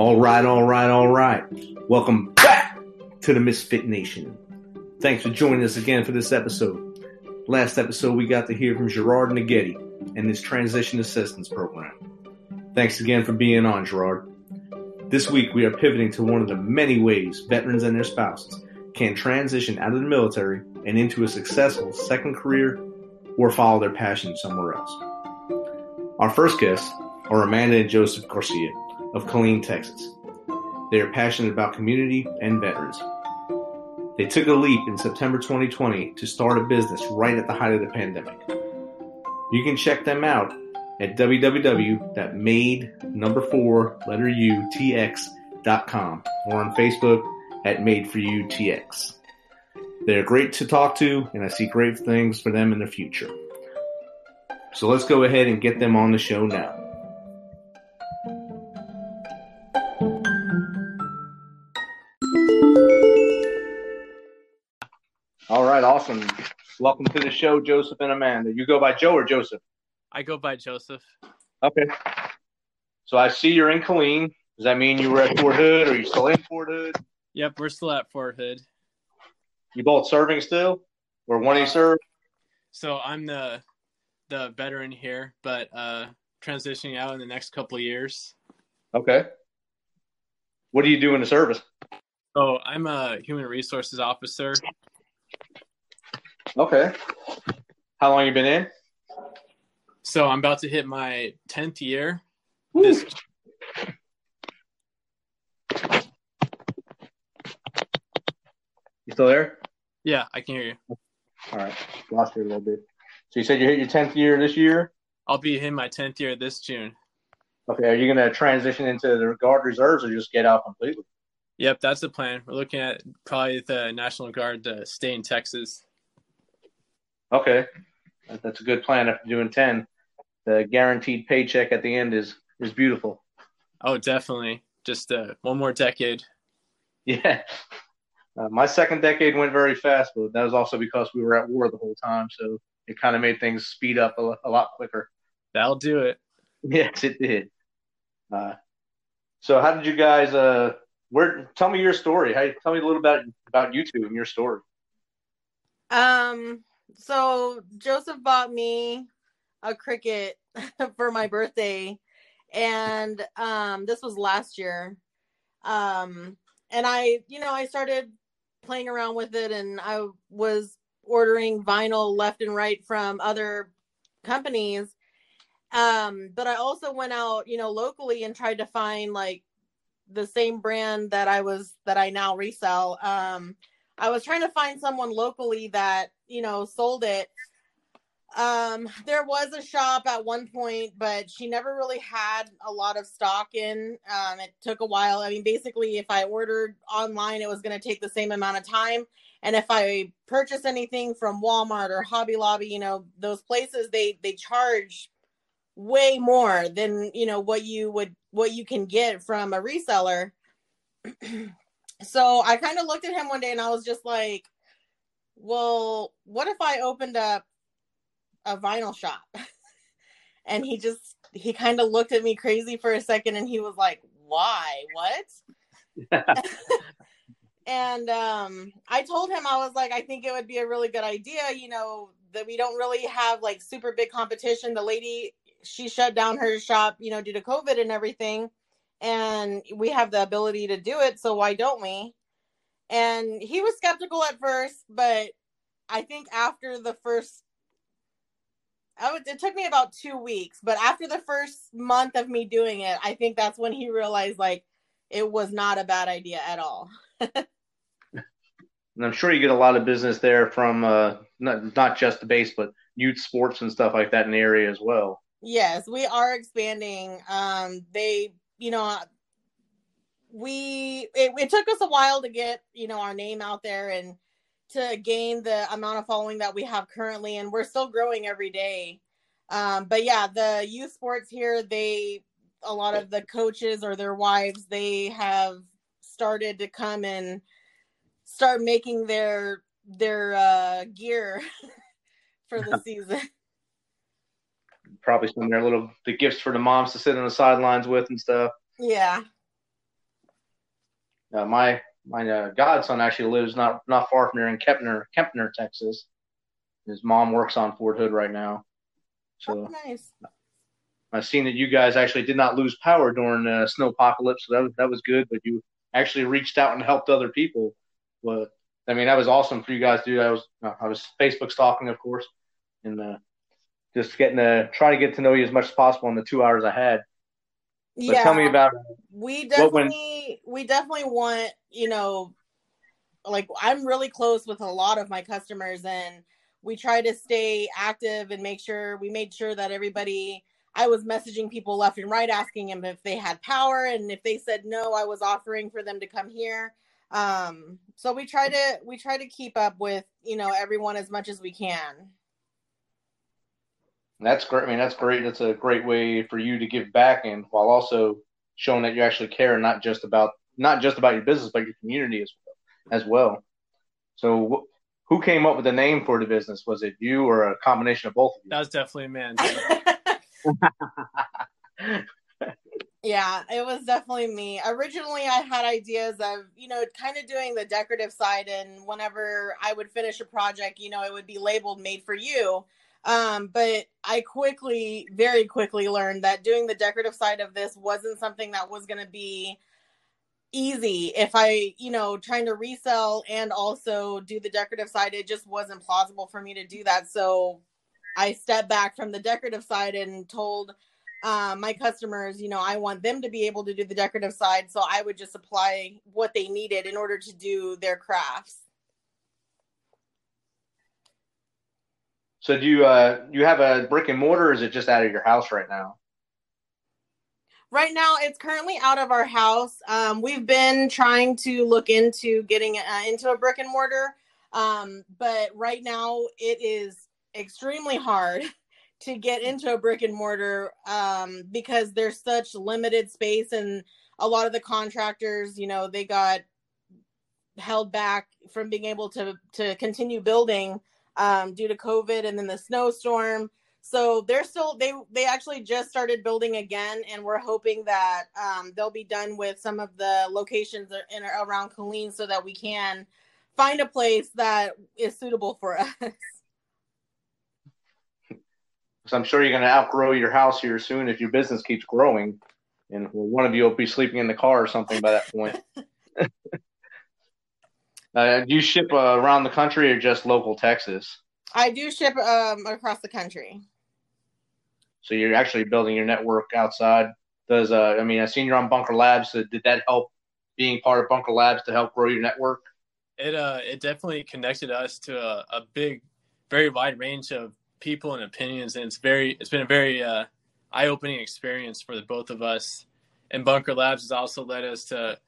All right, all right, all right. Welcome back to the Misfit Nation. Thanks for joining us again for this episode. Last episode, we got to hear from Gerard Neghetti and his transition assistance program. Thanks again for being on, Gerard. This week, we are pivoting to one of the many ways veterans and their spouses can transition out of the military and into a successful second career or follow their passion somewhere else. Our first guests are Amanda and Joseph Garcia of Killeen, Texas. They are passionate about community and veterans. They took a leap in September 2020 to start a business right at the height of the pandemic. You can check them out at www.made number four letter U tx.com or on Facebook at Made for You TX. They're great to talk to, and I see great things for them in the future. So let's go ahead and get them on the show now. Right, awesome. Welcome to the show, Joseph and Amanda. You go by Joe or Joseph? I go by Joseph. Okay. So I see you're in Killeen. Does that mean you were at Fort Hood or are you still in Fort Hood? Yep, we're still at Fort Hood. You both serving still? Or one of you serve? So I'm the the veteran here, but uh transitioning out in the next couple of years. Okay. What do you do in the service? So I'm a human resources officer. Okay. How long you been in? So I'm about to hit my tenth year. Woo. This You still there? yeah, I can hear you. All right. Lost you a little bit. So you said you hit your tenth year this year? I'll be hitting my tenth year this June. Okay. Are you gonna transition into the guard reserves or just get out completely? Yep, that's the plan. We're looking at probably the National Guard to stay in Texas. Okay. That's a good plan after doing ten. The guaranteed paycheck at the end is is beautiful. Oh, definitely. Just uh, one more decade. Yeah. Uh, my second decade went very fast, but that was also because we were at war the whole time, so it kind of made things speed up a, a lot quicker. That'll do it. Yes, it did. Uh, so, how did you guys? Uh, where? Tell me your story. How, tell me a little about about you two and your story. Um, so Joseph bought me a Cricut for my birthday, and um, this was last year. Um, and I, you know, I started playing around with it, and I was ordering vinyl left and right from other companies. Um, but I also went out, you know, locally and tried to find like the same brand that I was that I now resell. Um, I was trying to find someone locally that, you know, sold it. Um, there was a shop at one point, but she never really had a lot of stock in. Um, it took a while. I mean, basically, if I ordered online, it was going to take the same amount of time. And if I purchase anything from Walmart or Hobby Lobby, you know, those places they they charge way more than you know what you would what you can get from a reseller. so I kind of looked at him one day and I was just like, well, what if I opened up a vinyl shop? and he just he kind of looked at me crazy for a second and he was like, "Why? What?" and um I told him I was like, I think it would be a really good idea, you know, that we don't really have like super big competition. The lady she shut down her shop, you know, due to COVID and everything. And we have the ability to do it, so why don't we? And he was skeptical at first, but I think after the first I would, it took me about two weeks, but after the first month of me doing it, I think that's when he realized like it was not a bad idea at all. And I'm sure you get a lot of business there from uh, not not just the base, but youth sports and stuff like that in the area as well. Yes, we are expanding. Um, they, you know, we it, it took us a while to get you know our name out there and to gain the amount of following that we have currently, and we're still growing every day. Um, but yeah, the youth sports here, they a lot of the coaches or their wives, they have started to come and start making their their uh, gear for the season. Probably some of their little the gifts for the moms to sit on the sidelines with and stuff. Yeah. uh, my my uh, godson actually lives not not far from here in Kempner, Kempner, Texas. His mom works on Fort Hood right now. So oh, nice. I've seen that you guys actually did not lose power during the snow apocalypse, so that was, that was good. But you actually reached out and helped other people. But I mean, that was awesome for you guys to do. I was I was Facebook stalking, of course, and uh, just getting to try to get to know you as much as possible in the two hours I had. But yeah. tell me about we definitely we definitely want you know like i'm really close with a lot of my customers and we try to stay active and make sure we made sure that everybody i was messaging people left and right asking them if they had power and if they said no i was offering for them to come here um so we try to we try to keep up with you know everyone as much as we can That's great. I mean, that's great. That's a great way for you to give back, and while also showing that you actually care, not just about not just about your business, but your community as well. As well. So, wh- who came up with the name for the business? Was it you or a combination of both of you? That was definitely a man. Yeah, it was definitely me. Originally, I had ideas of, you know, kind of doing the decorative side. And whenever I would finish a project, you know, it would be labeled made for you. Um, but I quickly, very quickly learned that doing the decorative side of this wasn't something that was going to be easy. If I, you know, trying to resell and also do the decorative side, it just wasn't plausible for me to do that. So I stepped back from the decorative side and told um, my customers, you know, I want them to be able to do the decorative side. So I would just supply what they needed in order to do their crafts. So, do you uh, you have a brick and mortar, or is it just out of your house right now? Right now, it's currently out of our house. Um, we've been trying to look into getting uh, into a brick and mortar, um, but right now it is extremely hard to get into a brick and mortar um, because there's such limited space, and a lot of the contractors, you know, they got held back from being able to to continue building um, due to COVID and then the snowstorm so they're still they they actually just started building again and we're hoping that um, they'll be done with some of the locations in around Killeen so that we can find a place that is suitable for us Because I'm sure you're going to outgrow your house here soon if your business keeps growing, and one of you will be sleeping in the car or something by that point. uh, do you ship uh, around the country or just local Texas? i do ship um, across the country So you're actually building your network outside. Does uh, I mean, I seen you're on Bunker Labs. So did that help being part of Bunker Labs to help grow your network? It uh, it definitely connected us to a, a big, very wide range of people and opinions, and it's very, it's been a very uh, eye-opening experience for the both of us. And Bunker Labs has also led us to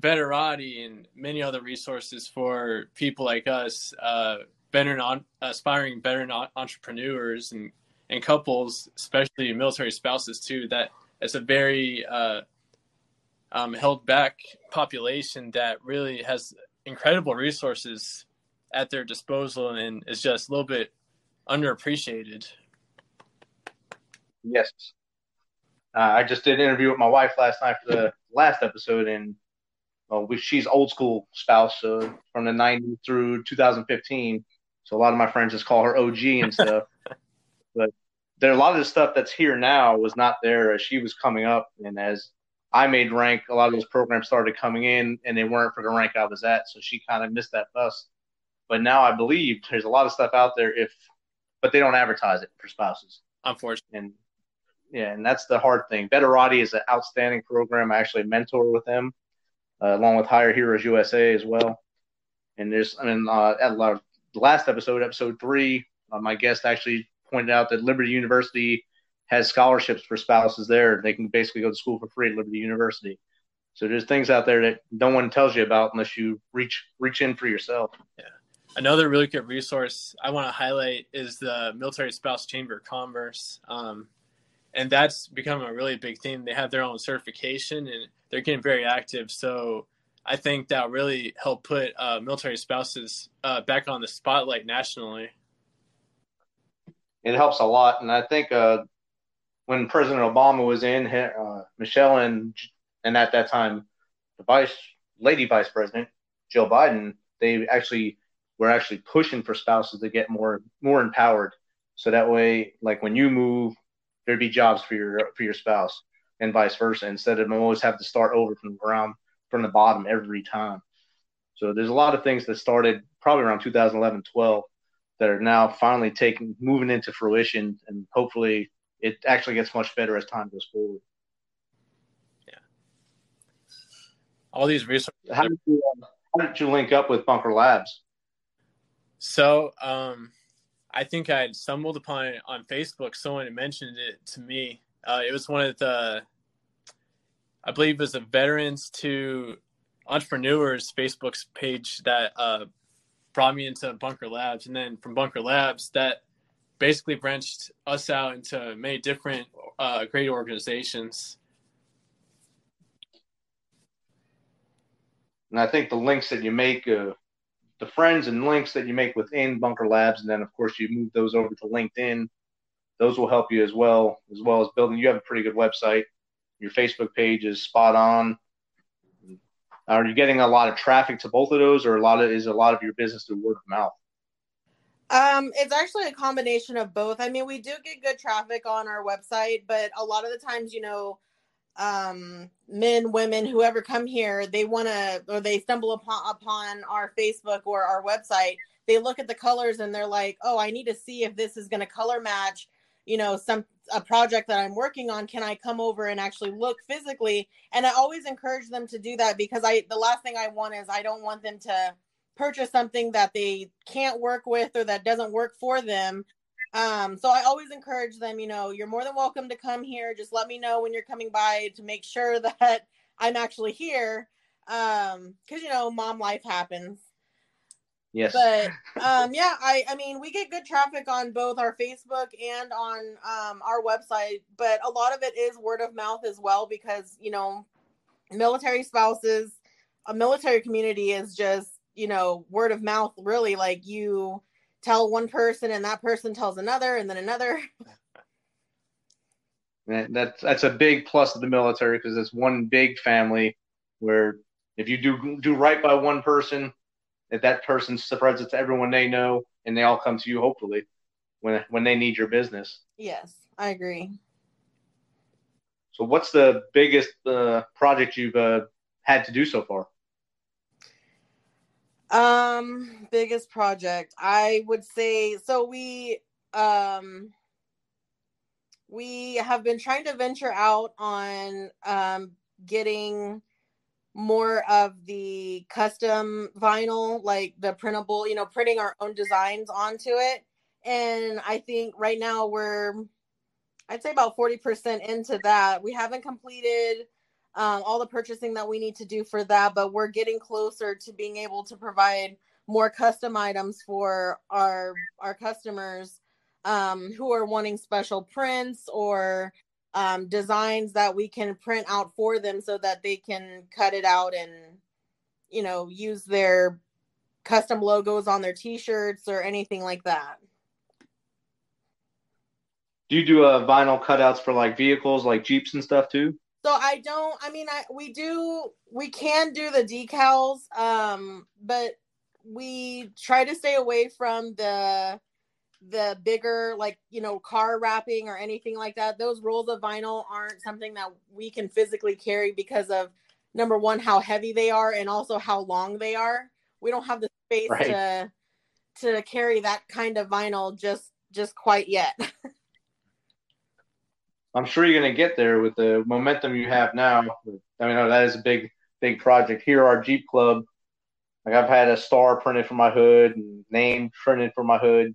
Veterati and many other resources for people like us, uh, veteran aspiring veteran entrepreneurs and and couples, especially military spouses too. That it's a very uh, um, held back population that really has incredible resources at their disposal and is just a little bit underappreciated. Yes. Uh, I just did an interview with my wife last night for the last episode, and well, we, she's old school spouse, so from the '90s through 2015. So a lot of my friends just call her OG and stuff. but there, a lot of the stuff that's here now was not there as she was coming up, and as I made rank, a lot of those programs started coming in, and they weren't for the rank I was at. So she kind of missed that bus. But now I believe there's a lot of stuff out there, if but they don't advertise it for spouses. Unfortunately, And yeah, and that's the hard thing. Veterati is an outstanding program. I actually mentor with them, uh, along with Hire Heroes USA as well. And there's, I mean, uh, at the last episode, episode three, uh, my guest actually pointed out that Liberty University has scholarships for spouses there. They can basically go to school for free at Liberty University. So there's things out there that no one tells you about unless you reach reach in for yourself. Yeah. Another really good resource I want to highlight is the Military Spouse Chamber of Commerce. Um, and that's become a really big thing. They have their own certification and they're getting very active. So I think that really helped put uh, military spouses uh, back on the spotlight nationally. It helps a lot, and I think uh, when President Obama was in, uh, Michelle and and at that time the vice lady vice president, Joe Biden, they actually were actually pushing for spouses to get more more empowered. So that way, like when you move, there'd be jobs for your for your spouse and vice versa, instead of always have to start over from the ground from the bottom every time. So there's a lot of things that started probably around 2011, 12 that are now finally taking moving into fruition, and hopefully it actually gets much better as time goes forward. Yeah. All these resources. How did you, uh, how did you link up with Bunker Labs? So, um, I think I had stumbled upon it on Facebook. Someone had mentioned it to me. Uh, it was one of the, I believe, it was a Veterans to Entrepreneurs Facebook's page that uh, brought me into Bunker Labs, and then from Bunker Labs, that basically branched us out into many different uh, great organizations. And I think the links that you make, uh, the friends and links that you make within Bunker Labs, and then of course you move those over to LinkedIn. Those will help you as well, as well as building. You have a pretty good website. Your Facebook page is spot on. Are you getting a lot of traffic to both of those, or a lot of is a lot of your business through word of mouth? Um, it's actually a combination of both. I mean, we do get good traffic on our website, but a lot of the times, you know, um, men, women, whoever come here, they want to, or they stumble upon upon our Facebook or our website. They look at the colors and they're like, "Oh, I need to see if this is going to color match." You know, some a project that I'm working on, can I come over and actually look physically? And I always encourage them to do that because I the last thing I want is I don't want them to purchase something that they can't work with or that doesn't work for them. Um, so I always encourage them, you know, you're more than welcome to come here. Just let me know when you're coming by to make sure that I'm actually here. Um, because you know, mom life happens. Yes. But um, yeah, I I mean, we get good traffic on both our Facebook and on um, our website, but a lot of it is word of mouth as well because you know, military spouses, a military community is just you know word of mouth. Really, like you tell one person and that person tells another and then another. And that's that's a big plus of the military because it's one big family where if you do do right by one person, that that person spreads it to everyone they know, and they all come to you hopefully when when they need your business. Yes, I agree. So, what's the biggest uh, project you've uh, had to do so far? Um, biggest project, I would say. So we um we have been trying to venture out on um getting more of the custom vinyl, like the printable, you know, printing our own designs onto it. And I think right now we're, I'd say about 40% into that. We haven't completed um, all the purchasing that we need to do for that, but we're getting closer to being able to provide more custom items for our our customers um, who are wanting special prints or um, designs that we can print out for them so that they can cut it out and you know use their custom logos on their t-shirts or anything like that. Do you do uh, vinyl cutouts for like vehicles like jeeps and stuff too so i don't i mean i we do we can do the decals um but we try to stay away from the the bigger like you know car wrapping or anything like that. Those rolls of vinyl aren't something that we can physically carry because of number one how heavy they are and also how long they are. We don't have the space right. to to carry that kind of vinyl just just quite yet i'm sure you're going to get there with the momentum you have now i mean that is a big big project here our jeep club like i've had a star printed for my hood and name printed for my hood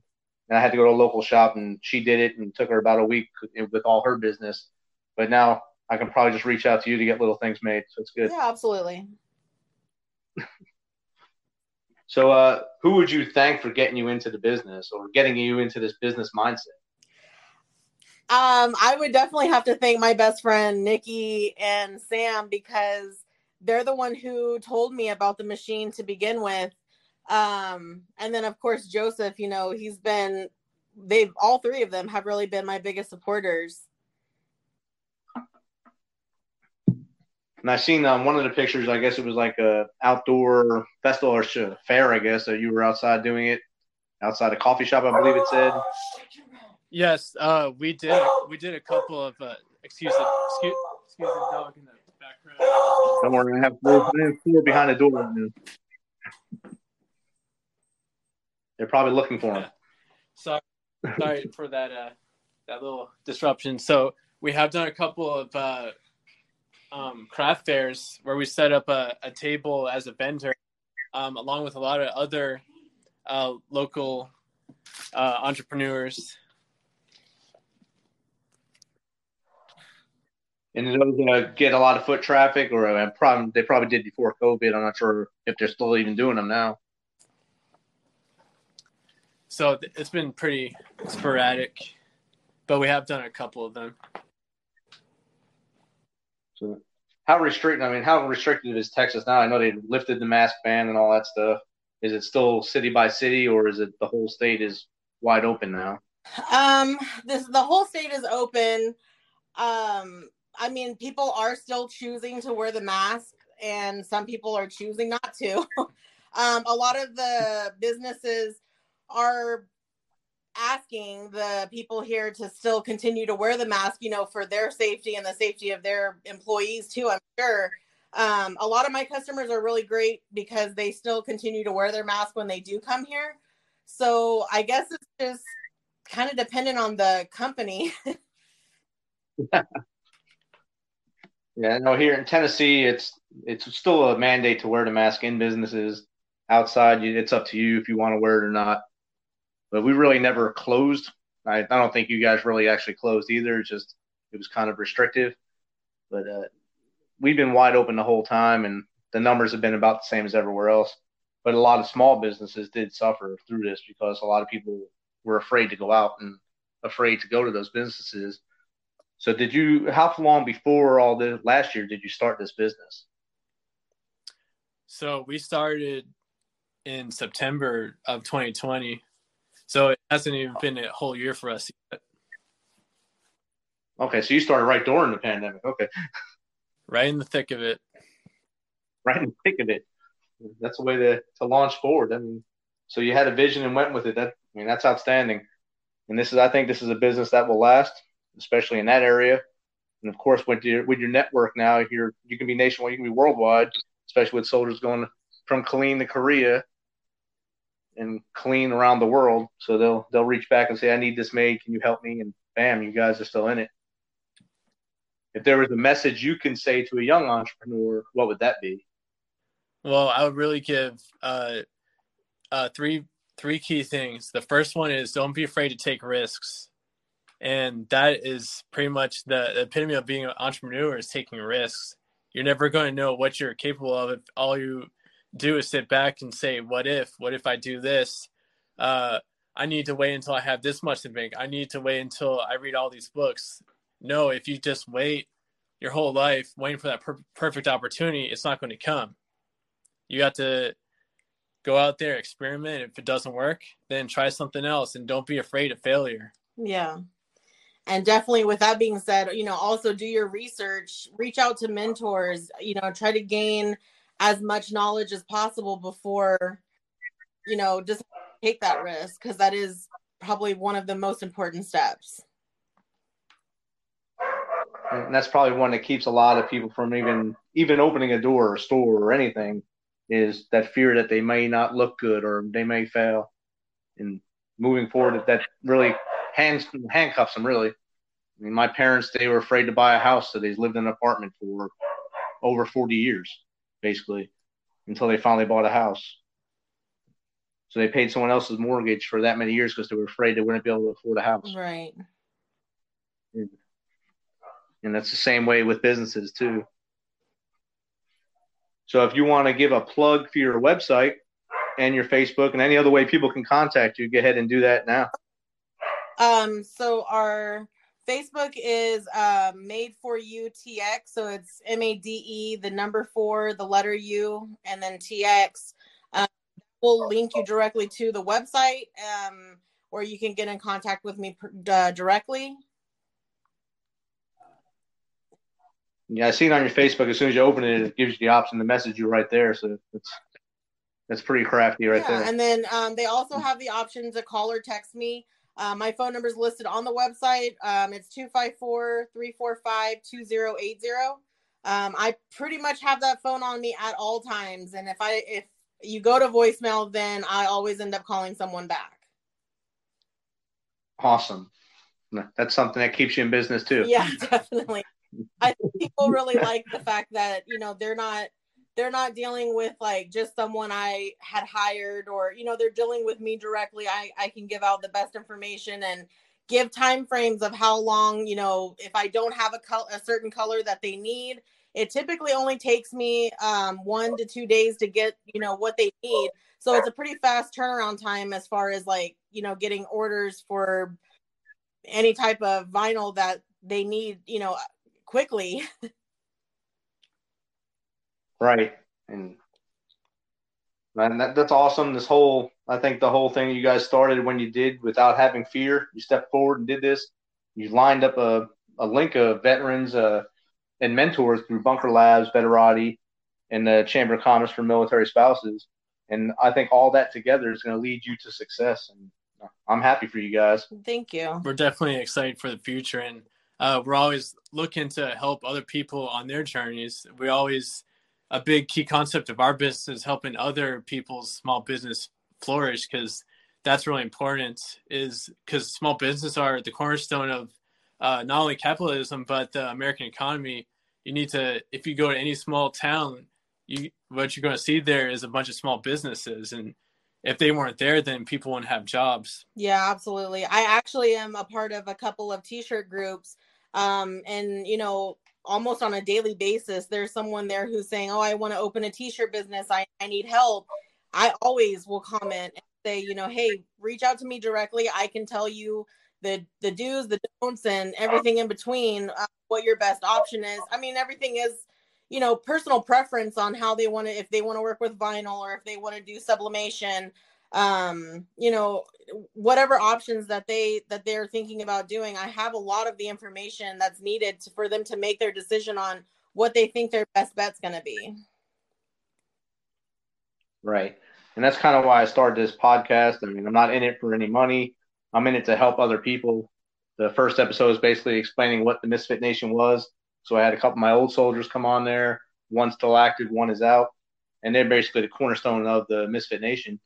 and I had to go to a local shop, and she did it, and it took her about a week with all her business. But now I can probably just reach out to you to get little things made, so it's good. Yeah, absolutely. so, uh, who would you thank for getting you into the business or getting you into this business mindset? Um, I would definitely have to thank my best friend Nikki and Sam because they're the one who told me about the machine to begin with um, and then of course Joseph, you know, he's been they've all three of them have really been my biggest supporters. And I seen um, one of the pictures. I guess it was like a outdoor festival or fair. I guess that you were outside doing it outside a coffee shop. I believe it said. Yes, uh, we did. We did a couple of. Uh, excuse the excuse, excuse the dog in the background. Don't worry, I have four, behind the door right now. They're probably looking for him. Yeah. Sorry, sorry for that. Uh, that little disruption. So we have done a couple of uh, um, craft fairs where we set up a, a table as a vendor, um, along with a lot of other uh, local uh, entrepreneurs. And those uh, get a lot of foot traffic, or uh, probably, they probably did before COVID. I'm not sure if they're still even doing them now. So it's been pretty sporadic, but we have done a couple of them. So how restricted? I mean, how restricted is Texas now? I know they lifted the mask ban and all that stuff. Is it still city by city, or is it the whole state is wide open now? Um, this the whole state is open. Um, I mean, people are still choosing to wear the mask, and some people are choosing not to. um, a lot of the businesses are asking the people here to still continue to wear the mask, you know, for their safety and the safety of their employees too, I'm sure. Um, a lot of my customers are really great because they still continue to wear their mask when they do come here. So I guess it's just kind of dependent on the company. no, here in Tennessee, it's it's still a mandate to wear the mask in businesses. Outside, it's up to you if you want to wear it or not but we really never closed. I, I don't think you guys really actually closed either. It's just it was kind of restrictive, but uh, we've been wide open the whole time, and the numbers have been about the same as everywhere else. But a lot of small businesses did suffer through this because a lot of people were afraid to go out and afraid to go to those businesses. So, did you? How long before all this last year did you start this business? So we started in September of 2020. So it hasn't even been a whole year for us yet. Okay, so you started right during the pandemic. Okay. Right in the thick of it. Right in the thick of it. That's the way to, to launch forward. I mean, so you had a vision and went with it. That I mean, that's outstanding. And this is, I think, this is a business that will last, especially in that area. And of course, with your with your network now, you're you can be nationwide, you can be worldwide, especially with soldiers going from Killeen to Korea and clean around the world. So they'll they'll reach back and say, "I need this made. Can you help me?" And bam, you guys are still in it. If there was a message you can say to a young entrepreneur, what would that be? Well, I would really give uh, uh, three three key things. The first one is don't be afraid to take risks, and that is pretty much the, epitome of being an entrepreneur is taking risks. You're never going to know what you're capable of if all you do is sit back and say, what if? What if I do this? Uh, I need to wait until I have this much to make. I need to wait until I read all these books. No, if you just wait your whole life waiting for that per- perfect opportunity, it's not going to come. You got to go out there, experiment. If it doesn't work, then try something else and don't be afraid of failure. Yeah. And definitely, with that being said, you know, also do your research, reach out to mentors, you know, try to gain as much knowledge as possible before you know just take that risk because that is probably one of the most important steps. And that's probably one that keeps a lot of people from even even opening a door or store or anything is that fear that they may not look good or they may fail. And moving forward that really hands handcuffs them really i mean my parents they were afraid to buy a house so they lived in an apartment for over 40 years basically, until they finally bought a house. So they paid someone else's mortgage for that many years because they were afraid they wouldn't be able to afford a house. Right. And that's the same way with businesses too. So if you want to give a plug for your website and your Facebook and any other way people can contact you, go ahead and do that now. Um, so our Facebook is uh, Made for You TX. So it's M A D E, the number four, the letter U, and then TX. Um, we'll link you directly to the website um, where you can get in contact with me uh, directly. Yeah, I see it on your Facebook. As soon as you open it, it gives you the option to message you right there. So it's that's pretty crafty right yeah, there. and then um, they also have the option to call or text me. Uh, my phone number is listed on the website. Um, it's 254 345 2080. Um, I pretty much have that phone on me at all times. And if I, if you go to voicemail, then I always end up calling someone back. Awesome. That's something that keeps you in business too. Yeah, definitely. I think people really like the fact that, you know, they're not they're not dealing with like just someone I had hired or you know they're dealing with me directly. I I can give out the best information and give time frames of how long you know if I don't have a color a certain color that they need. It typically only takes me um, one to two days to get you know what they need. So it's a pretty fast turnaround time as far as like you know getting orders for any type of vinyl that they need you know quickly. Right. And man, that, that's awesome. This whole, I think the whole thing you guys started when you did without having fear, you stepped forward and did this. You lined up a, a link of veterans uh, and mentors through Bunker Labs, Veterati, and the Chamber of Commerce for Military Spouses. And I think all that together is going to lead you to success. And I'm happy for you guys. Thank you. We're definitely excited for the future. And uh, we're always looking to help other people on their journeys. We always a big key concept of our business is helping other people's small business flourish because that's really important is because small business are the cornerstone of uh, not only capitalism but the american economy. You need to if you go to any small town you what you're going to see there is a bunch of small businesses and if they weren't there then people wouldn't have jobs. Yeah absolutely. I actually am a part of a couple of t-shirt groups um, and you know almost on a daily basis there's someone there who's saying oh i want to open a t-shirt business. I, I need help. I always will comment and say you know hey reach out to me directly. I can tell you the the do's the don'ts and everything in between uh, what your best option is. I mean everything is you know personal preference on how they want to if they want to work with vinyl or if they want to do sublimation um you know whatever options that they that they're thinking about doing i have a lot of the information that's needed to, for them to make their decision on what they think their best bet's going to be. Right. And that's kind of why i started this podcast. I mean i'm not in it for any money. I'm in it to help other people. The first episode is basically explaining what the misfit nation was. So i had a couple of my old soldiers come on there. One's still active one is out. And they're basically the cornerstone of the misfit nation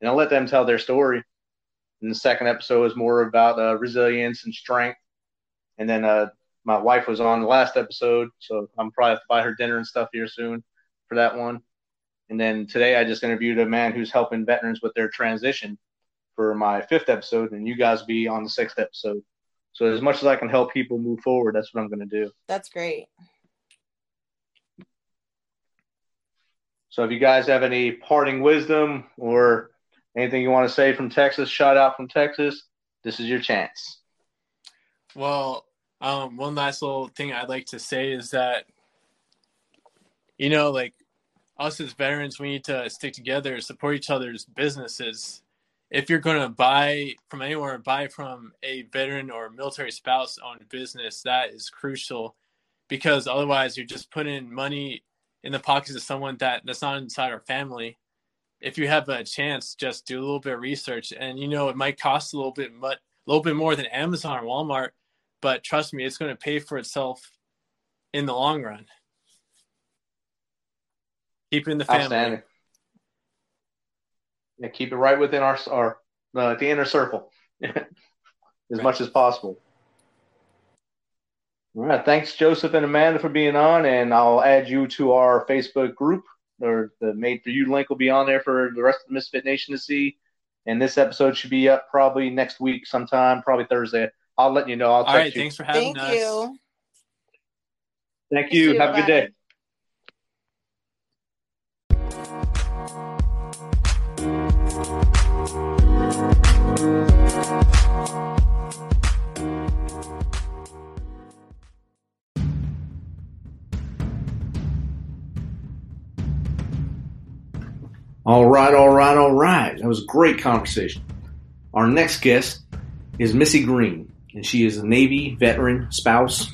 and I'll let them tell their story. And the second episode is more about uh, resilience and strength. And then uh, my wife was on the last episode, so I'm probably have to buy her dinner and stuff here soon for that one. And then today I just interviewed a man who's helping veterans with their transition for my fifth episode, and you guys be on the sixth episode. So as much as I can help people move forward, that's what I'm going to do. That's great. So if you guys have any parting wisdom or Anything you want to say from Texas? Shout out from Texas. This is your chance. Well, um, one last little thing I'd like to say is that, you know, like us as veterans, we need to stick together, support each other's businesses. If you're going to buy from anywhere, buy from a veteran or military spouse owned business, that is crucial because otherwise you're just putting money in the pockets of someone that that's not inside our family if you have a chance, just do a little bit of research. And you know, it might cost a little bit, but a little bit more than Amazon or Walmart, but trust me, it's going to pay for itself in the long run. Keep it in the family. Yeah, keep it right within our our uh, the inner circle, as right. much as possible. All right, thanks Joseph and Amanda for being on, and I'll add you to our Facebook group or the made for you link will be on there for the rest of the Misfit Nation to see. And this episode should be up probably next week sometime, probably Thursday. I'll let you know. I'll All right, you. thanks for having Thank us. You. Thank you. Have a good day. All right, all right, all right. That was a great conversation. Our next guest is Missy Green, and she is a Navy veteran, spouse,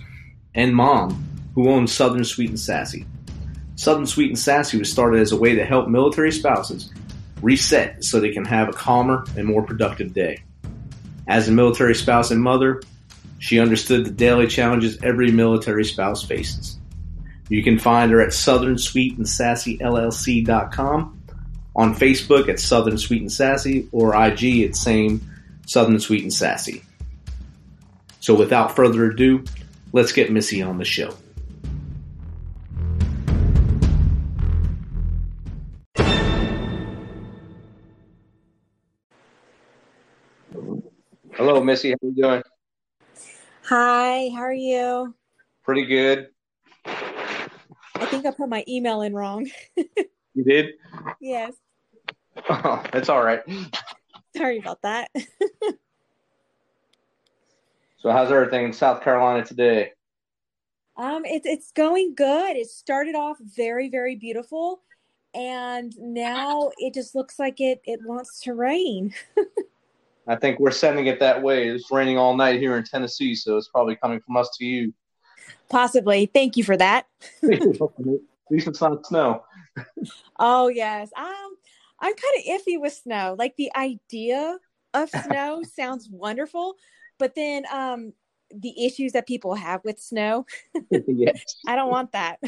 and mom who owns Southern Sweet and Sassy. Southern Sweet and Sassy was started as a way to help military spouses reset so they can have a calmer and more productive day. As a military spouse and mother, she understood the daily challenges every military spouse faces. You can find her at Southern Sweet and Sassy LLC.com, on Facebook at Southern Sweet and Sassy, or IG at same Southern Sweet and Sassy. So without further ado, let's get Missy on the show. Hello, Missy. How are you doing? Hi, how are you? Pretty good. I think I put my email in wrong. You did? yes. Oh, that's all right. Sorry about that. So, how's everything in South Carolina today? Um, it's it's going good. It started off very, very beautiful, and now it just looks like it it wants to rain. I think we're sending it that way. It's raining all night here in Tennessee, so it's probably coming from us to you. Possibly. Thank you for that. At least it's not snow. Oh yes. I'm kind of iffy with snow. Like the idea of snow sounds wonderful, but then um the issues that people have with snow, yes. I don't want that.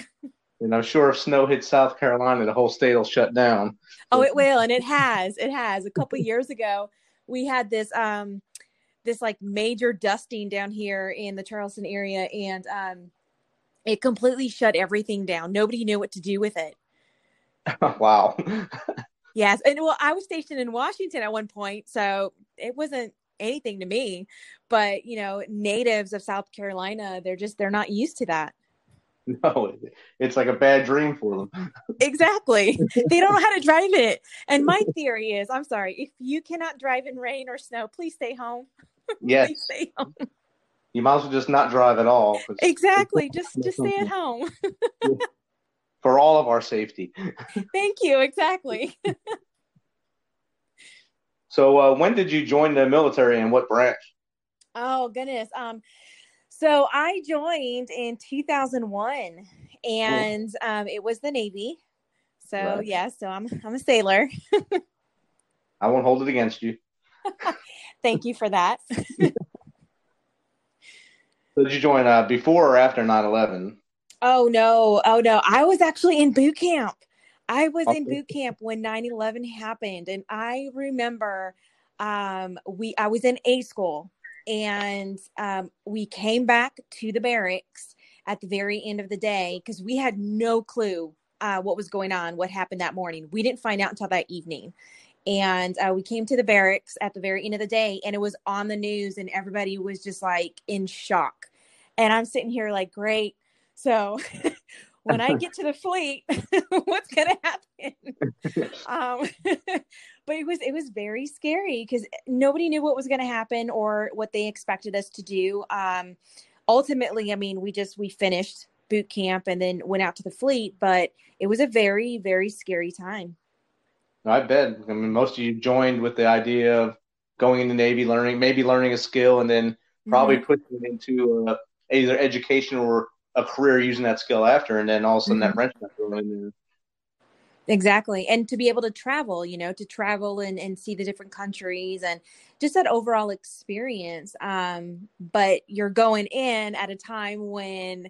And I'm sure if snow hits South Carolina, the whole state will shut down. Oh, it will, and it has. It has. A couple years ago, we had this um this like major dusting down here in the Charleston area, and um it completely shut everything down. Nobody knew what to do with it. wow. Yes, and well, I was stationed in Washington at one point, so it wasn't anything to me. But you know, natives of South Carolina, they're just they're not used to that. No, it's like a bad dream for them. Exactly. they don't know how to drive it. And my theory is, I'm sorry, if you cannot drive in rain or snow, please stay home. Yes. Please stay home. You might as well just not drive at all. Exactly. Just just stay at home. For all of our safety. Thank you. Exactly. So, uh, when did you join the military and what branch? Oh goodness. Um, so I joined in 2001, and um, it was the Navy. So Right. yeah, so I'm I'm a sailor. I won't hold it against you. Thank you for that. So did you join uh, before or after 9 11? Oh no, oh no. I was actually in boot camp. I was in boot camp when 9/11 happened and I remember um we I was in A school and um we came back to the barracks at the very end of the day cuz we had no clue uh what was going on, what happened that morning. We didn't find out until that evening. And uh, we came to the barracks at the very end of the day and it was on the news and everybody was just like in shock. And I'm sitting here like, great. So when I get to the fleet, what's gonna happen? um, but it was it was very scary because nobody knew what was gonna happen or what they expected us to do. Um, ultimately, I mean, we just we finished boot camp and then went out to the fleet, but it was a very very scary time. I bet. I mean, most of you joined with the idea of going in the Navy, learning, maybe learning a skill, and then probably Mm-hmm. putting it into uh, either education or a career using that skill after, and then all of a sudden that wrench might go in there. Exactly. And to be able to travel, you know, to travel and, and see the different countries and just that overall experience. Um, but you're going in at a time when,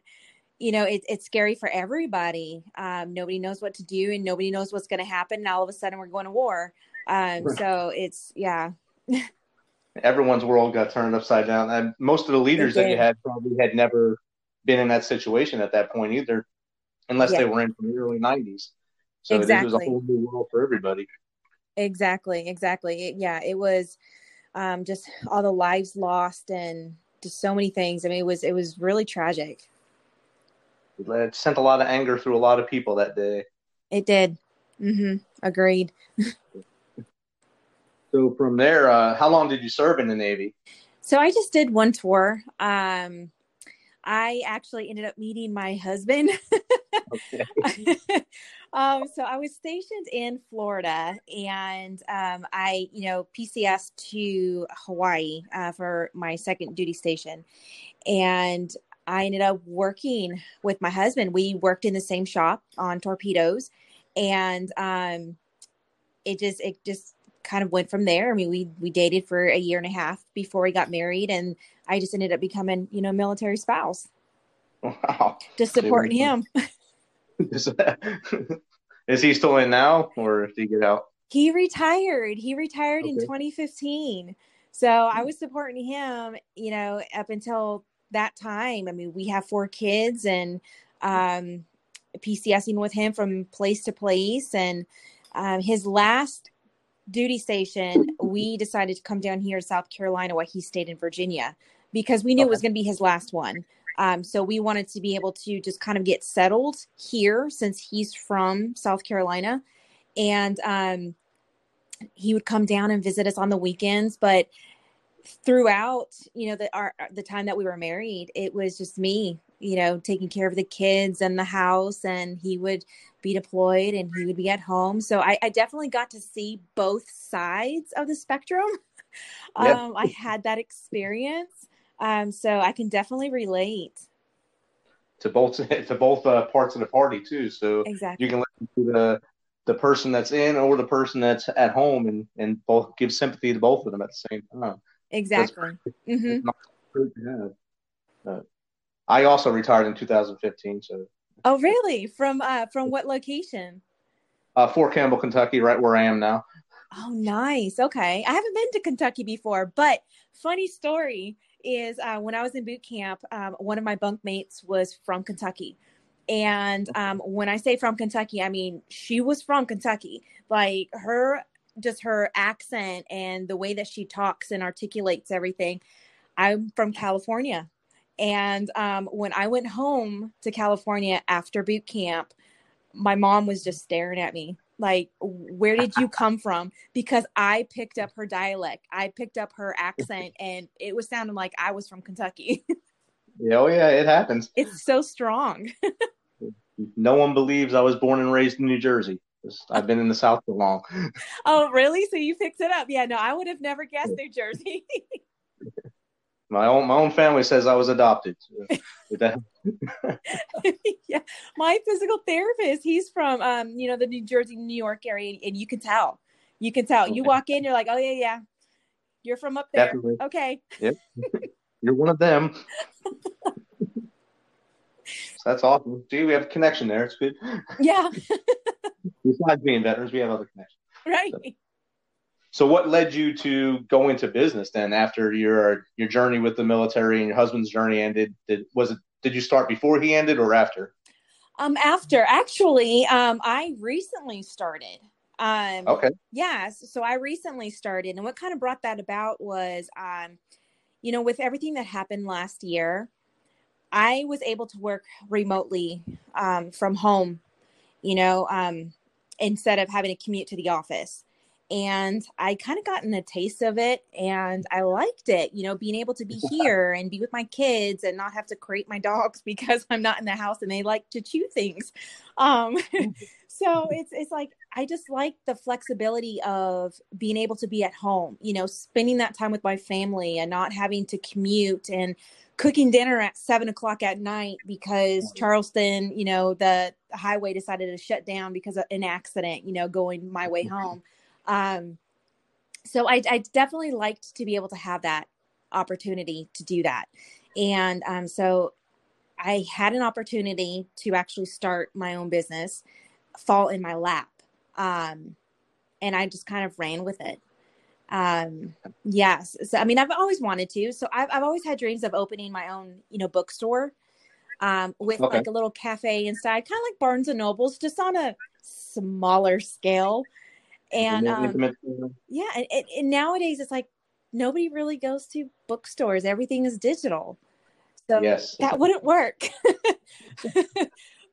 you know, it, it's scary for everybody. Um, nobody knows what to do and nobody knows what's going to happen. And all of a sudden we're going to war. Um, so it's, yeah. Everyone's world got turned upside down. And most of the leaders that you had probably had never been in that situation at that point either, unless they were in from the early 90s. So this was a Exactly. whole new world for everybody. Exactly. Exactly. It, yeah. It was um, just all the lives lost and just so many things. I mean, it was, it was really tragic. It sent a lot of anger through a lot of people that day. It did. hmm Agreed. So from there, uh, how long did you serve in the Navy? So I just did one tour. Um, I actually ended up meeting my husband. Okay. um, so I was stationed in Florida, and um, I, you know, PCS to Hawaii uh, for my second duty station, and I ended up working with my husband. We worked in the same shop on torpedoes, and um, it just it just kind of went from there. I mean, we we dated for a year and a half before we got married, and I just ended up becoming, you know, military spouse. Wow. Just supporting him. Is he still in now, or did he get out? He retired. He retired in 2015. So I was supporting him, you know, up until that time. I mean, we have four kids and um, PCSing with him from place to place. And um, his last duty station, we decided to come down here to South Carolina while he stayed in Virginia because we knew it was going to be his last one. Um, so we wanted to be able to just kind of get settled here since he's from South Carolina. And um, he would come down and visit us on the weekends. But throughout, you know, the our the time that we were married, it was just me, you know, taking care of the kids and the house, and he would be deployed and he would be at home. So I, I definitely got to see both sides of the spectrum. Yep. Um, I had that experience. Um, so I can definitely relate. To both to both uh, parts of the party too, so Exactly. you can listen to the the person that's in or the person that's at home, and and both give sympathy to both of them at the same time. Exactly. hmm It's not I also retired in 2015, so Oh, really? From uh, from what location? uh, Fort Campbell, Kentucky, right where I am now. Oh, nice. Okay. I haven't been to Kentucky before, but funny story is uh, when I was in boot camp, um, one of my bunkmates was from Kentucky. And um, when I say from Kentucky, I mean she was from Kentucky. Like her, just her accent and the way that she talks and articulates everything. I'm from California. And um, when I went home to California after boot camp, my mom was just staring at me like, where did you come from? Because I picked up her dialect, I picked up her accent, and it was sounding like I was from Kentucky. Yeah, oh yeah, it happens. it's so strong. No one believes I was born and raised in New Jersey. I've been in the South for long. oh, really? So you picked it up? Yeah, no, I would have never guessed New Jersey. My own my own family says I was adopted. Yeah, my physical therapist, he's from, um, you know, the New Jersey, New York area, and you can tell. You can tell. You walk in, you're like, oh yeah, yeah, you're from up there. Definitely. Okay. You're one of them. So that's awesome. See, we have a connection there. It's good. Yeah. Besides being veterans, we have other connections. Right. So, what led you to go into business then? After your your journey with the military and your husband's journey ended, did was it? Did you start before he ended or after? Um, after actually, um, I recently started. Um, Okay. Yes. So I recently started, and what kind of brought that about was, um, you know, with everything that happened last year, I was able to work remotely um, from home, you know, um, instead of having to commute to the office. And I kind of gotten a taste of it and I liked it, you know, being able to be here and be with my kids and not have to crate my dogs because I'm not in the house and they like to chew things. Um, so it's it's like I just like the flexibility of being able to be at home, you know, spending that time with my family and not having to commute and cooking dinner at seven o'clock at night because Charleston, you know, the highway decided to shut down because of an accident, you know, going my way home. Um, so I, I definitely liked to be able to have that opportunity to do that. And um, so I had an opportunity to actually start my own business fall in my lap. Um, and I just kind of ran with it. Um, yes. So, I mean, I've always wanted to, so I've, I've always had dreams of opening my own, you know, bookstore, um, with Okay. like a little cafe inside, kind of like Barnes and Nobles, just on a smaller scale. And, um, yeah, and, and, nowadays it's like nobody really goes to bookstores. Everything is digital. So yes. that wouldn't work.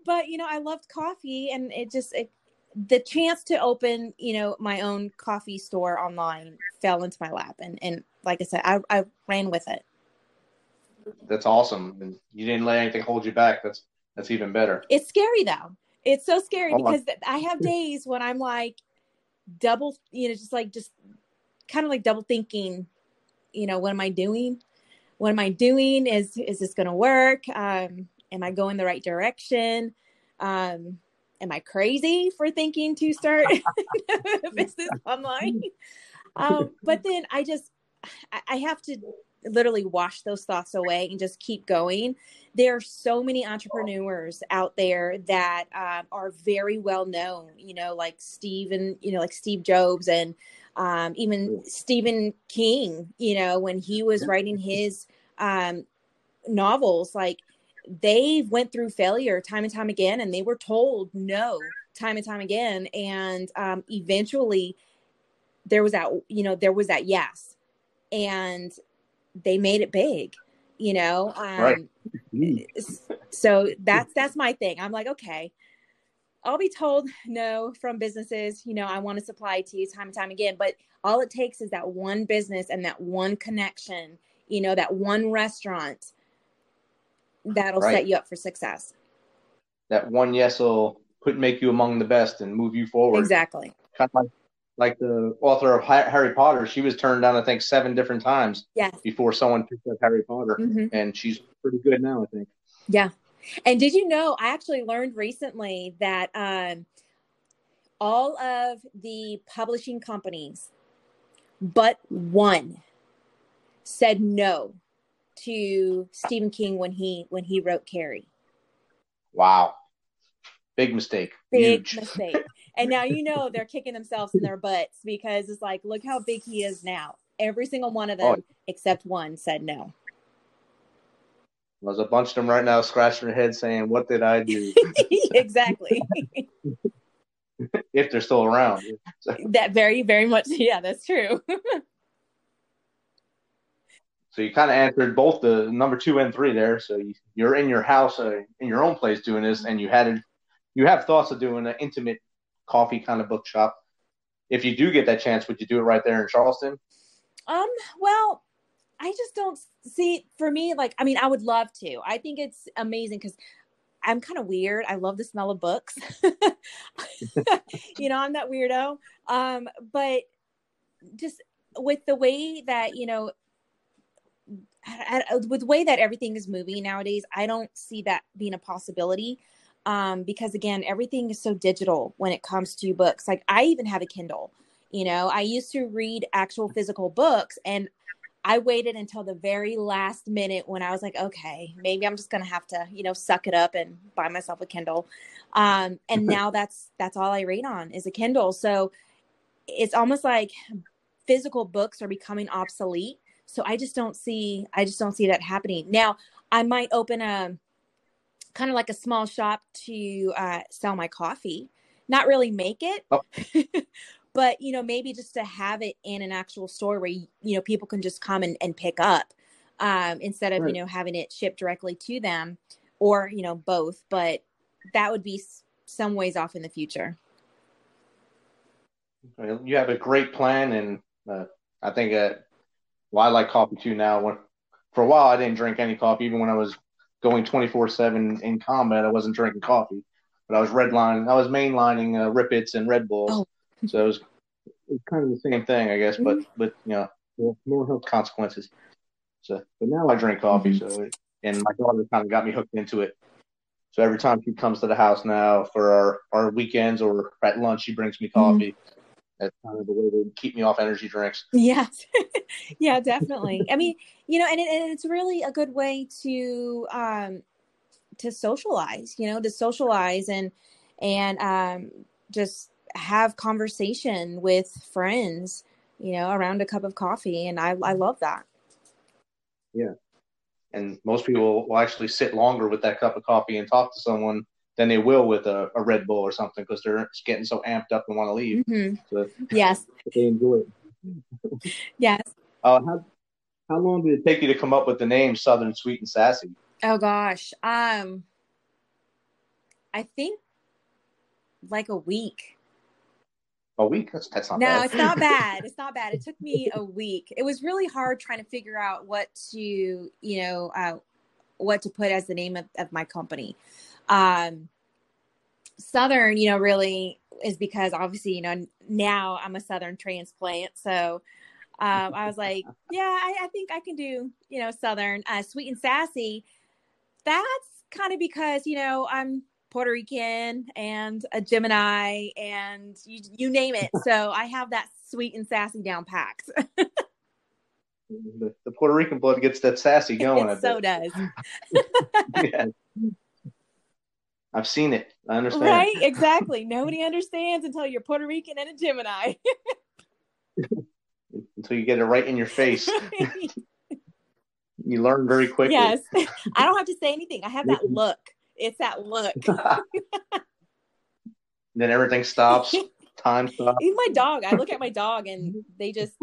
but you know, I loved coffee and it just it, the chance to open, you know, my own coffee store online fell into my lap and and like I said, I I ran with it. That's awesome. And you didn't let anything hold you back. That's that's even better. It's scary though. It's so scary Oh, because th- I have days when I'm like double, you know, just like just kind of like double thinking, you know, what am I doing? what am I doing? Is is this going to work? Um, am I going the right direction? Um, am I crazy for thinking to start a business online? Um, but then I just I have to literally wash those thoughts away and just keep going. There are so many entrepreneurs out there that um, are very well known, you know, like Steve and, you know, like Steve Jobs and um, even Stephen King, you know, when he was writing his um, novels, like they went through failure time and time again and they were told no time and time again. And um, eventually there was that, you know, there was that yes. And they made it big you know um, right. so that's that's my thing i'm like okay i'll be told no from businesses you know i want to supply to you time and time again but all it takes is that one business and that one connection you know that one restaurant that'll right. set you up for success that one yes will put make you among the best and move you forward exactly kind of like like the author of Harry Potter, she was turned down, I think, seven different times yes. before someone picked up Harry Potter. Mm-hmm. And she's pretty good now, I think. Yeah. And did you know, I actually learned recently that um, all of the publishing companies, but one, said no to Stephen King when he when he wrote Carrie. Wow. Big mistake. Big Huge. mistake. And now you know they're kicking themselves in their butts because it's like, look how big he is now. Every single one of them, oh. except one, said no. There's a bunch of them right now scratching their head saying, What did I do? exactly. if they're still around. that very, very much. Yeah, that's true. so you kind of answered both the number two and three there. So you, are in your house, uh, in your own place doing this, and you had it you have thoughts of doing an intimate coffee kind of bookshop. If you do get that chance, would you do it right there in Charleston? Um, well, I just don't see for me like I mean I would love to. I think it's amazing cuz I'm kind of weird. I love the smell of books. you know, I'm that weirdo. Um, but just with the way that, you know, with the way that everything is moving nowadays, I don't see that being a possibility um, because again, everything is so digital when it comes to books. Like I even have a Kindle. You know, I used to read actual physical books, and I waited until the very last minute when I was like, okay, maybe I'm just gonna have to, you know, suck it up and buy myself a Kindle. Um, and now that's that's all I read on is a Kindle. So it's almost like physical books are becoming obsolete. So I just don't see I just don't see that happening. Now I might open a kind of like a small shop to uh, sell my coffee. Not really make it, oh. but you know, maybe just to have it in an actual store where you, know people can just come and, and pick up um, instead of right. you know having it shipped directly to them, or you know both. But that would be some ways off in the future. You have a great plan, and uh, I think uh, well, I like coffee too now. When for a while, I didn't drink any coffee, even when I was going 24 7 in combat. I wasn't drinking coffee, but I was redlining, I was mainlining uh, Rip Its and Red Bulls. Oh. So it was, it was, kind of the same thing, I guess, but, mm-hmm. but you know, more, health consequences. So, but now I drink coffee. Mm-hmm. So, it, and my daughter kind of got me hooked into it. So every time she comes to the house now for our, our weekends or at lunch, she brings me coffee. Mm-hmm that's kind of the way they keep me off energy drinks. Yes, yeah, definitely. I mean, you know, and, it, and, it's really a good way to um, to socialize. You know, to socialize and and um, just have conversation with friends. You know, around a cup of coffee, and I I love that. Yeah, and most people will actually sit longer with that cup of coffee and talk to someone than they will with a, a Red Bull or something because they're getting so amped up and want to leave. Mm-hmm. So yes, they enjoy it. yes. Uh, how how long did it take you to come up with the name Southern Sweet and Sassy? Oh gosh, um, I think like a week. A week? That's that's not no, bad. it's not bad. It's not bad. It took me a week. It was really hard trying to figure out what to, you know, uh, what to put as the name of, of my company. Um, Southern, you know, really is because obviously, you know, now I'm a Southern transplant. So um, I was like, yeah, I, I, think I can do, you know, Southern, uh, sweet and sassy. That's kind of because, you know, I'm Puerto Rican and a Gemini and you, you name it. So I have that sweet and sassy down packed. the, the, Puerto Rican blood gets that sassy going. It so does. yeah. I've seen it. I understand. Right? Exactly. Nobody understands until you're Puerto Rican and a Gemini. until you get it right in your face. you learn very quickly. Yes. I don't have to say anything. I have that look. It's that look. then everything stops. Time stops. Even my dog. I look at my dog and they just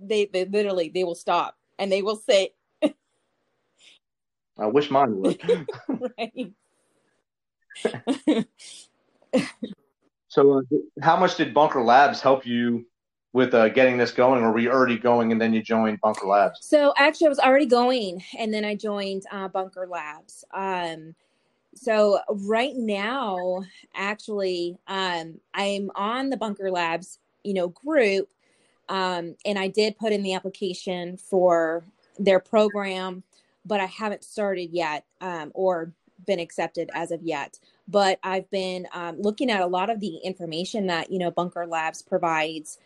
they, they literally they will stop and they will sit. I wish mine would. right. So, uh, how much did Bunker Labs help you with uh, getting this going, or were you already going and then you joined Bunker Labs? So, actually, I was already going, and then I joined uh, Bunker Labs. Um, so, right now, actually, um, I'm on the Bunker Labs, you know, group, um, and I did put in the application for their program, but I haven't started yet um, or been accepted as of yet. But I've been um, looking at a lot of the information that you know Bunker Labs provides.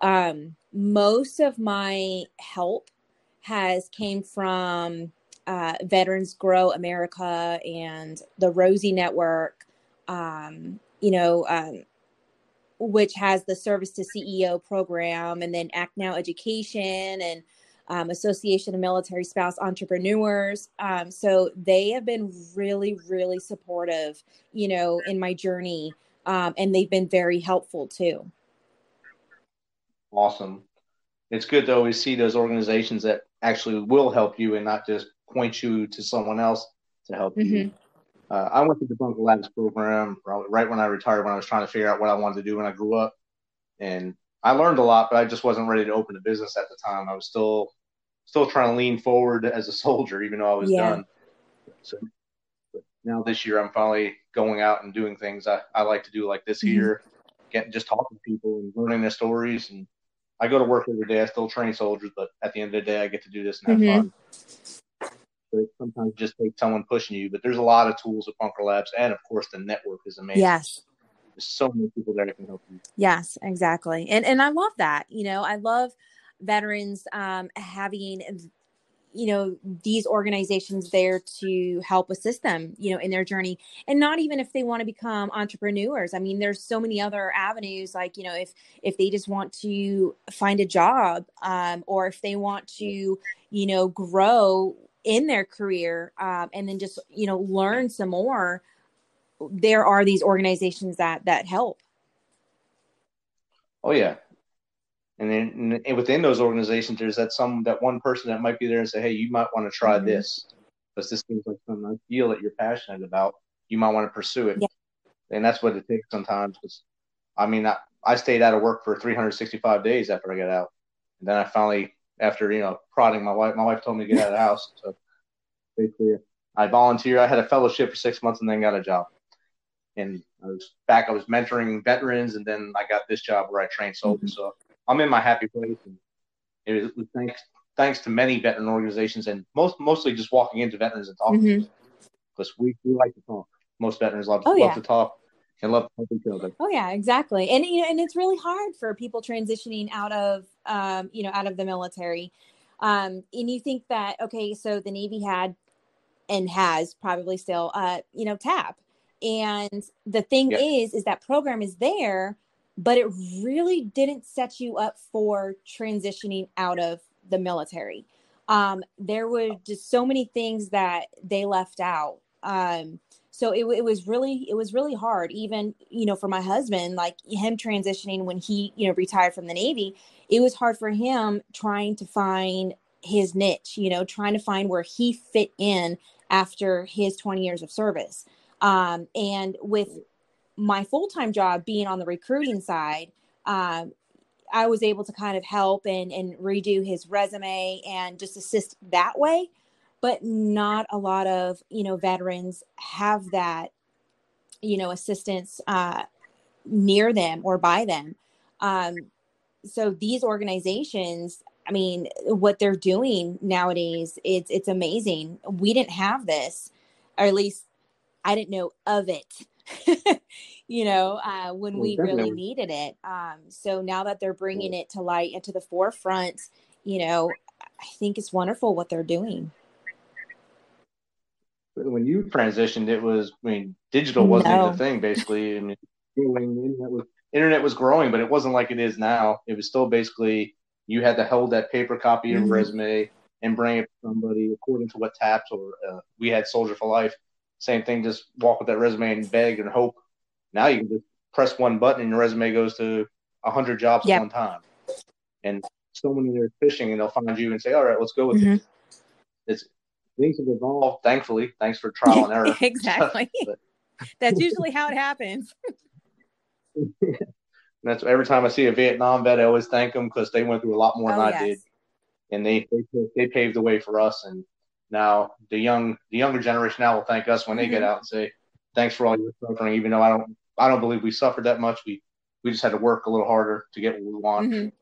Um, most of my help has came from uh, Veterans Grow America and the Rosie Network. Um, you know, um, which has the Service to CEO program, and then Act Now Education and um, Association of Military Spouse Entrepreneurs. Um, so they have been really, really supportive, you know, in my journey, um, and they've been very helpful too. Awesome. It's good to always see those organizations that actually will help you and not just point you to someone else to help mm-hmm. you. Uh, I went to the Bunker Labs program right when I retired when I was trying to figure out what I wanted to do when I grew up. And I learned a lot, but I just wasn't ready to open a business at the time. I was still still trying to lean forward as a soldier, even though I was yeah. done. So now this year, I'm finally going out and doing things I, I like to do, like this mm-hmm. here, getting just talking to people and learning their stories. And I go to work every day. I still train soldiers, but at the end of the day, I get to do this and have mm-hmm. fun. So sometimes just takes someone pushing you, but there's a lot of tools at Bunker Labs, and of course, the network is amazing. Yes. So many people there that can help you. Yes, exactly. And and I love that. You know, I love veterans um, having you know these organizations there to help assist them you know in their journey and not even if they want to become entrepreneurs i mean there's so many other avenues like you know if if they just want to find a job um, or if they want to you know grow in their career um, and then just you know learn some more there are these organizations that that help. Oh yeah. And then and within those organizations there's that some that one person that might be there and say hey you might want to try mm-hmm. this because this seems like something i feel that you're passionate about. You might want to pursue it. Yeah. and that's what it takes sometimes because i mean I, I stayed out of work for 365 days after i got out. And then i finally after you know prodding my wife my wife told me to get out of the house. So basically i volunteered. I had a fellowship for six months and then got a job and i was back i was mentoring veterans and then i got this job where i train soldiers mm-hmm. so I'm in my happy place. And it was thanks thanks to many veteran organizations and most mostly just walking into veterans and talking mm-hmm. because we, we like to talk. Most veterans love, oh, love yeah. to talk and love each other. Oh yeah, exactly. And you know, and it's really hard for people transitioning out of um, you know, out of the military. Um, and you think that okay, so the Navy had and has probably still uh, you know, TAP. And the thing yep. is, is that program is there, but it really didn't set you up for transitioning out of the military. Um, there were just so many things that they left out. Um, so it, it was really it was really hard even you know for my husband like him transitioning when he you know retired from the navy it was hard for him trying to find his niche you know trying to find where he fit in after his 20 years of service um, and with my full time job being on the recruiting side, um, I was able to kind of help and, and redo his resume and just assist that way. But not a lot of you know veterans have that you know assistance uh, near them or by them. Um, so these organizations, I mean, what they're doing nowadays, it's it's amazing. We didn't have this, or at least I didn't know of it. you know, uh, when Well, we really needed it. Um, so now that they're bringing it to light and to the forefront, you know, I think it's wonderful what they're doing. when you transitioned, it was I mean, digital wasn't even No. a thing basically, growing, the internet was internet was growing, but it wasn't like it is now. It was still basically you had to hold that paper copy of Mhm. resume and bring it to somebody according to what taps or uh, we had Soldier for Life. Same thing, just walk with that resume and beg and hope. Now you can just press one button and your resume goes to a hundred jobs Yep. at one time, and so many are fishing and they'll find you and say, "All right, let's go with it." Mhm. It's things have evolved, thankfully. Thanks for trial and error. exactly. But- That's usually how it happens. That's every time I see a Vietnam vet, I always thank them because they went through a lot more than Oh, I did, and they, they they paved the way for us. And now the young the younger generation now will thank us when they get Mhm. out and say, "Thanks for all your suffering." Even though I don't I don't believe we suffered that much, we we just had to work a little harder to get what we want, Mhm.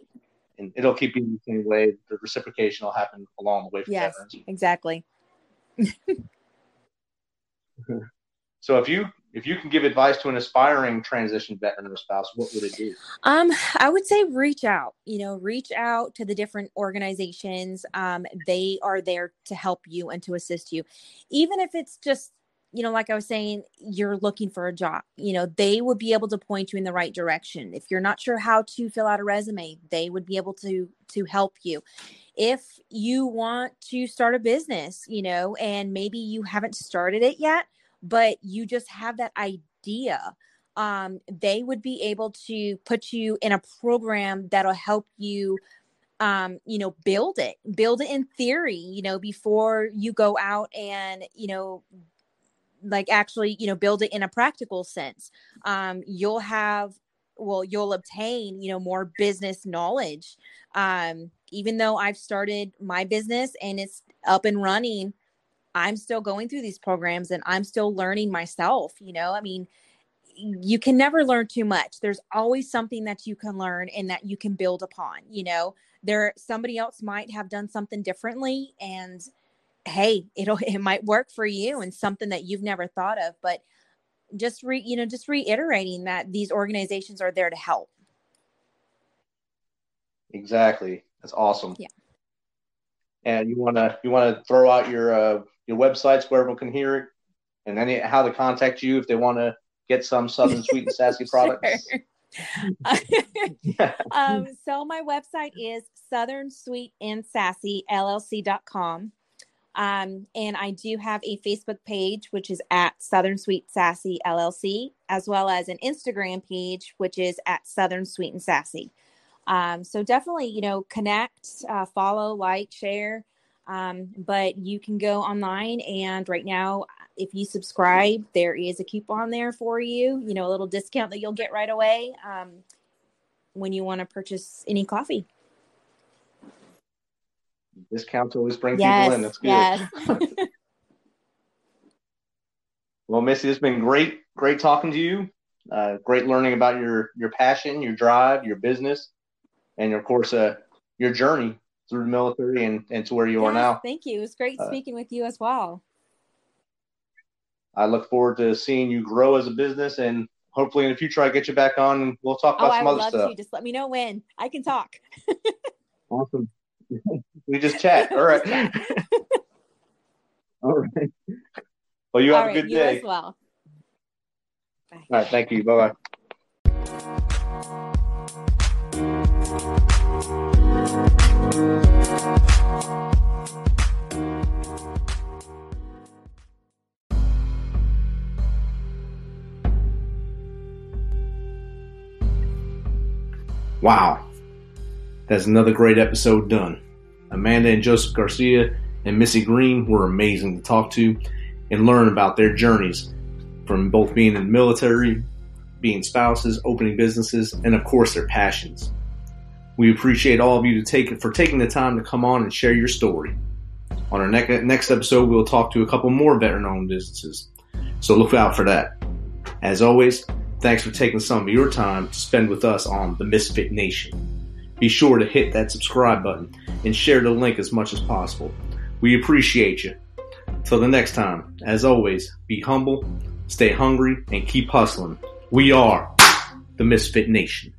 and it'll keep being the same way. The reciprocation will happen along the way Yes, veterans. exactly. So if you if you can give advice to an aspiring transition veteran or spouse, what would it be? Um, I would say reach out, you know, reach out to the different organizations. Um, they are there to help you and to assist you. Even if it's just, you know, like I was saying, you're looking for a job, you know, they would be able to point you in the right direction. If you're not sure how to fill out a resume, they would be able to to help you. If you want to start a business, you know, and maybe you haven't started it yet, but you just have that idea um, they would be able to put you in a program that'll help you um, you know build it build it in theory you know before you go out and you know like actually you know build it in a practical sense. Um, you'll have well you'll obtain you know more business knowledge. Um, even though i've started my business and it's up and running i'm still going through these programs and i'm still learning myself you know i mean you can never learn too much there's always something that you can learn and that you can build upon you know there somebody else might have done something differently and hey it'll it might work for you and something that you've never thought of but just re you know just reiterating that these organizations are there to help Exactly. That's awesome. Yeah. And you wanna you wanna throw out your uh, your websites where everyone can hear it, and any how to contact you if they want to get some Southern Sweet and Sassy products. Um, so my website is southern sweet and sassy llc.com um, and i do have a facebook page which is at southern sweet sassy llc as well as an instagram page which is at southern sweet and sassy um, so definitely you know connect uh, follow like share um, but you can go online and right now if you subscribe there is a coupon there for you you know a little discount that you'll get right away um, when you want to purchase any coffee Discounts always bring people in. That's good. yes Well, Missy, it's been great, great talking to you. Uh, great learning about your your passion, your drive, your business, and of course, uh, your journey through the military and, and to where you are now. thank you it was great Uh, speaking with you as well I look forward to seeing you grow as a business, and hopefully in the future I get you back on and we'll talk oh about i some would other love stuff. to just let me know when i can talk Awesome. we just chat. All right. Chat. All right. Well, you have a good you day. as well Bye. All right. Thank you. Bye bye. Wow. That's another great episode done. Amanda and Joseph Garcia and Missy Green were amazing to talk to and learn about their journeys from both being in the military, being spouses, opening businesses, and of course their passions. We appreciate all of you to take for taking the time to come on and share your story. On our ne- next episode, we'll talk to a couple more veteran-owned businesses, so look out for that. As always, thanks for taking some of your time to spend with us on the Misfit Nation. be sure to hit that subscribe button and share the link as much as possible. We appreciate you. Till the next time, as always, be humble, stay hungry, and keep hustling. We are the Misfit Nation.